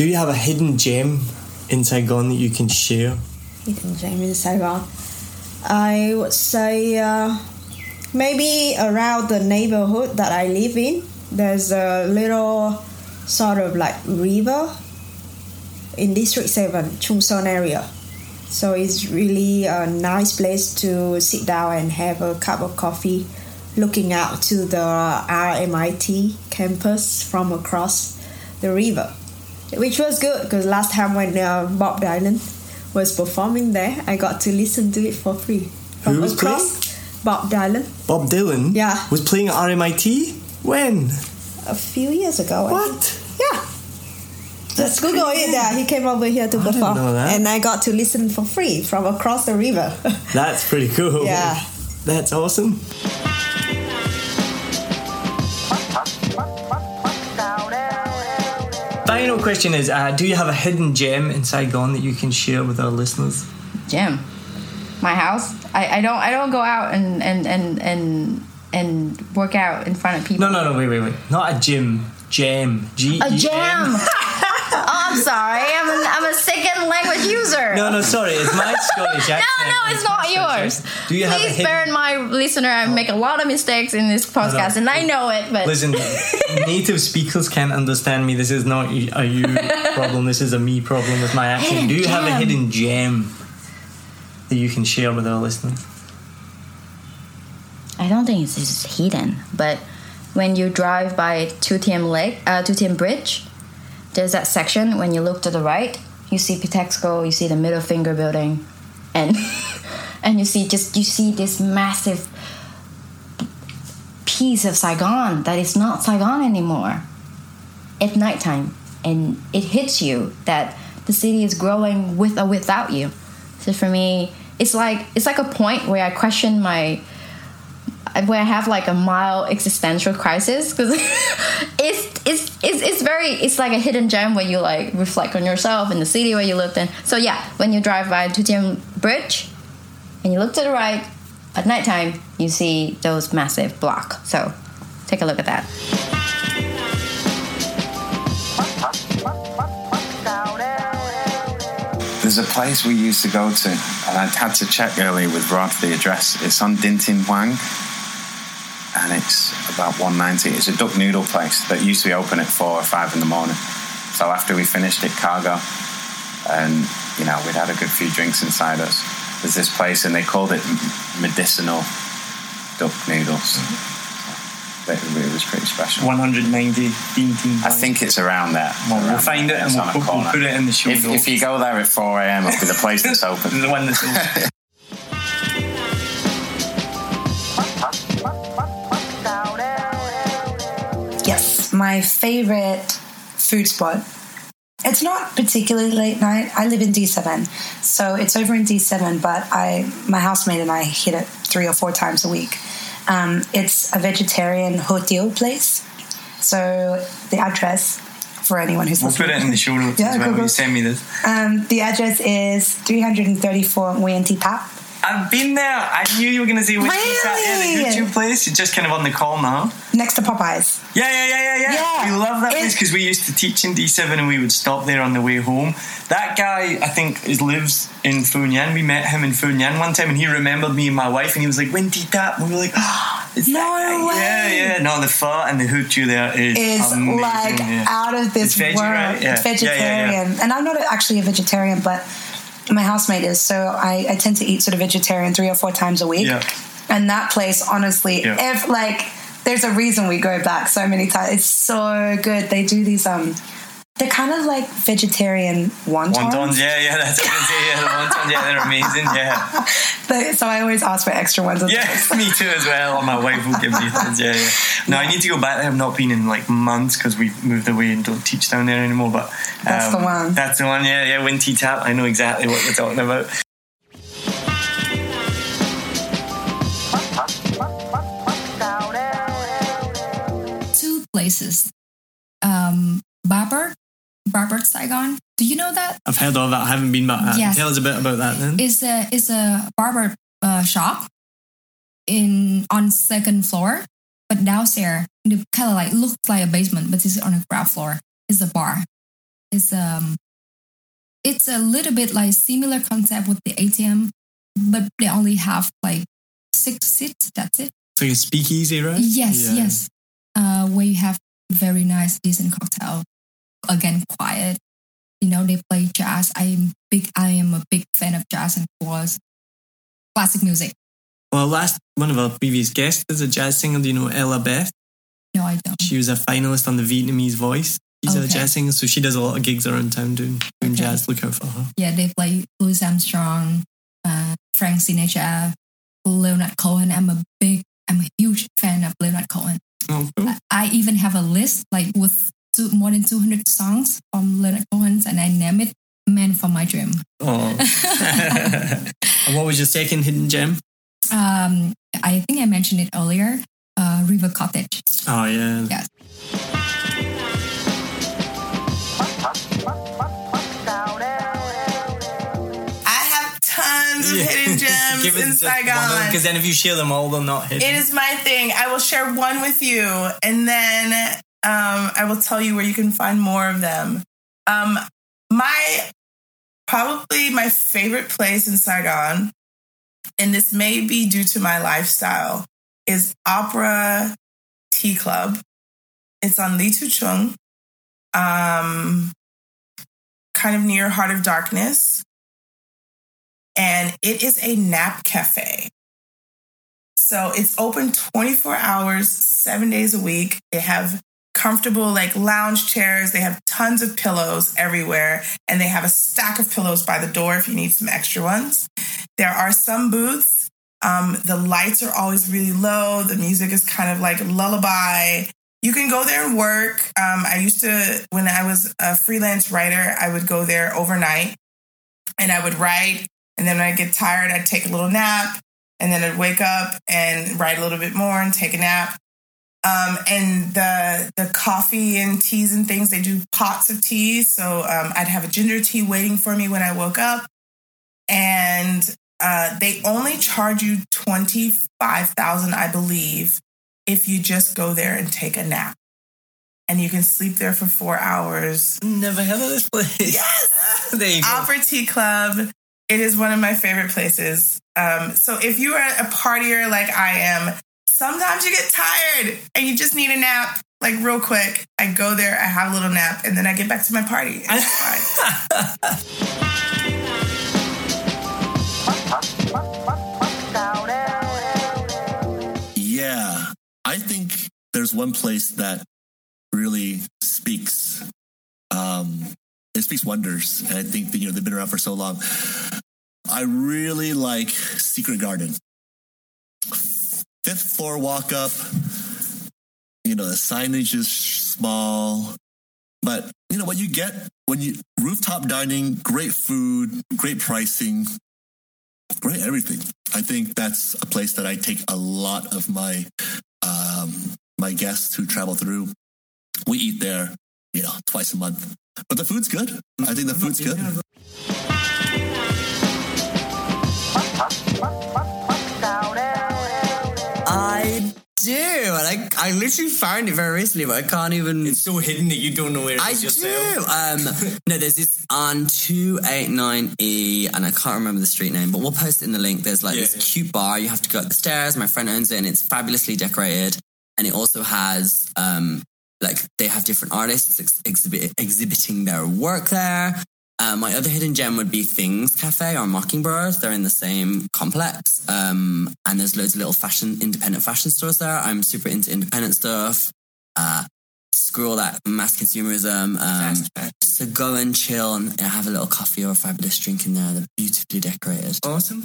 Do you have a hidden gem in Saigon that you can share? Hidden gem in Saigon. I would say uh, maybe around the neighborhood that I live in, there's a little sort of like river in District 7, Chung Son area. So it's really a nice place to sit down and have a cup of coffee looking out to the RMIT campus from across the river which was good because last time when uh, Bob Dylan was performing there, I got to listen to it for free. From Who was across Bob Dylan Bob Dylan Yeah. was playing at RMIT? When? a few years ago. What? Yeah. Just Google it. Yeah, he came over here to I perform, know that. and I got to listen for free from across the river. That's pretty cool. Yeah. That's awesome. Final question is uh, Do you have a hidden gem in Saigon that you can share with our listeners? gym my house I, I don't i don't go out and and and and and work out in front of people No, no, no, wait, wait, wait. Not a gym. Gem. G a jam oh i'm sorry i'm a, I'm a second language user No, no, sorry. It's my Scottish accent. no, no, it's not yours. Accent. Do you have a Please bear in mind, listener, I make a lot of mistakes in this podcast, and I know it. But Listen, native speakers can't understand me. This is not a you problem. This is a me problem with my accent. Hidden Do you have a hidden gem that you can share with our listeners? I don't think it's it's hidden, but when you drive by Thu Thiem Lake, uh, Thu Thiem Bridge, there's that section when you look to the right, you see Bitexco, you see the middle finger building, and and you see just you see this massive piece of Saigon that is not Saigon anymore at nighttime, and it hits you that the city is growing with or without you. So for me, it's like it's like a point where I question my where I have like a mild existential crisis because it's, it's it's it's very it's like a hidden gem where you like reflect on yourself in the city where you lived in. So yeah, when you drive by Thu Thiem Bridge and you look to the right at nighttime, you see those massive block. So take a look at that. There's a place we used to go to, and I had to check earlier with Rod the address. It's on Dinh Tien Hoang, and it's about 190. It's a duck noodle place that used to be open at four or five in the morning. So after we finished at Cargo, and you know we'd had a good few drinks inside us, there's this place, and they called it medicinal duck noodles. It, it was pretty special. 190 I think it's around there. Well, we'll find it and we'll put, we'll put it in the show If, if you go there at 4 a.m., it'll be the place that's open. the one that's open. my favorite food spot. It's not particularly late night. I live in D7, so it's over in D7. But I, my housemate and I hit it three or four times a week. Um, it's a vegetarian hotel place. So the address for anyone who's We'll put it in the show notes Yeah, as well. cool. You send me this. Um, the address is 334 Nguyen Thi Thap. I've been there. I knew you were going to say which Really? yeah, the YouTube place. It's just kind of on the corner. next to Popeyes. Yeah, yeah, yeah, yeah, yeah. Yeah. We love that place because we used to teach in D7 and we would stop there on the way home. That guy, I think, is lives in Funyan. We met him in Funyan one time and he remembered me and my wife and he was like, Wendy Tap. And we were like, oh, it's No that way. Yeah, yeah. No, the pho and the hoochoo there is, is amazing. like yeah. out of this It's veggie, world. right? Yeah. It's Yeah, yeah, vegetarian, and I'm not actually a vegetarian, but my housemate is. So I, I tend to eat sort of vegetarian three or four times a week. Yeah. And that place, honestly, Yeah. if like there's a reason we go back so many times. It's so good. They do these um. They're kind of like vegetarian wontons. Wontons, yeah, yeah, that's what I was gonna say. Yeah, the wontons, yeah, they're amazing. Yeah, But- so I always ask for extra ones. of yeah, those. me too as well. Or my wife will give me things. Yeah, yeah. No, I need to go back there. I've not been in like months because we moved away and don't teach down there anymore. But um, That's the one. That's the one. Yeah, yeah. Winty Tap. I know exactly what you're talking about. two places. Um, Barber, Barber Saigon. Do you know that? I've heard of that. I haven't been back. Yes. Tell us a bit about that then. It's a it's a barber uh, shop in on second floor, but downstairs it kind of like looks like a basement, but it's on a ground floor. It's a bar. It's um, it's a little bit like similar concept with the ATM, but they only have like six seats. That's it. It's like a speakeasy, right? Yes, Yeah. yes. Uh, where you have very nice, decent cocktail. Again, quiet. You know, they play jazz. I'm big. I am a big fan of jazz and was classic music. Well, last one of our previous guests is a jazz singer. Do you know Ella Beth? No, I don't. She was a finalist on the Vietnamese Voice. She's a jazz singer, so she does a lot of gigs around town doing, doing Okay. jazz. Look out for her. Yeah, they play Louis Armstrong, uh, Frank Sinatra, Leonard Cohen. I'm a big, I'm a huge fan of Leonard Cohen. Oh, cool. I even have a list like with two, more than 200 songs from Leonard Cohen, and I name it "Man from My Dream." Oh. what was your second hidden gem? Um, I think I mentioned it earlier. Uh, River Cottage. Oh, yeah. Yes. I have tons of hidden gems in Saigon. Because then if you share them all, they're not hidden. It is my thing. I will share one with you, and then um, I will tell you where you can find more of them. Um, my probably my favorite place in Saigon, and this may be due to my lifestyle, is Opera Tea Club. It's on Ly Tu Trong, um, kind of near Heart of Darkness, and it is a nap cafe. So it's open 24 hours, seven days a week. They have comfortable like lounge chairs. They have tons of pillows everywhere. And they have a stack of pillows by the door if you need some extra ones. There are some booths. Um, the lights are always really low. The music is kind of like lullaby. You can go there and work. Um, I used to, when I was a freelance writer, I would go there overnight and I would write. And then when I get tired, I'd take a little nap and then I'd wake up and write a little bit more and take a nap. Um, and the the coffee and teas and things, they do pots of tea. So um, I'd have a ginger tea waiting for me when I woke up. And uh, they only charge you twenty five thousand, I believe, if you just go there and take a nap. And you can sleep there for four hours. Never heard of this place. Yes, there you go. Opera Tea Club. It is one of my favorite places. Um, so if you are a partier like I am, sometimes you get tired and you just need a nap, like real quick. I go there, I have a little nap, and then I get back to my party. Yeah, I think there's one place that really speaks. Um, it speaks wonders, and I think that you know they've been around for so long. I really like Secret Garden. Fifth floor walk up. You know the signage is small, but you know what you get when you rooftop dining, great food, great pricing, great everything. I think that's a place that I take a lot of my um, my guests who travel through. We eat there, you know, twice a month. But the food's good. I think the food's good. Do, and I, I literally found it very recently, but I can't even. It's so hidden that you don't know where it I is do. yourself. Um, no, there's this on 289E, and I can't remember the street name, but we'll post it in the link. There's like Yeah, this cute bar. You have to go up the stairs. My friend owns it, and it's fabulously decorated. And it also has, um, like, they have different artists ex- exhibit, exhibiting their work there. Uh, my other hidden gem would be Things Cafe or Mockingbird. They're in the same complex. Um, and there's loads of little fashion, independent fashion stores there. I'm super into independent stuff. Uh, screw all that mass consumerism. Um, so go and chill and have a little coffee or a fabulous drink in there. They're beautifully decorated. Awesome.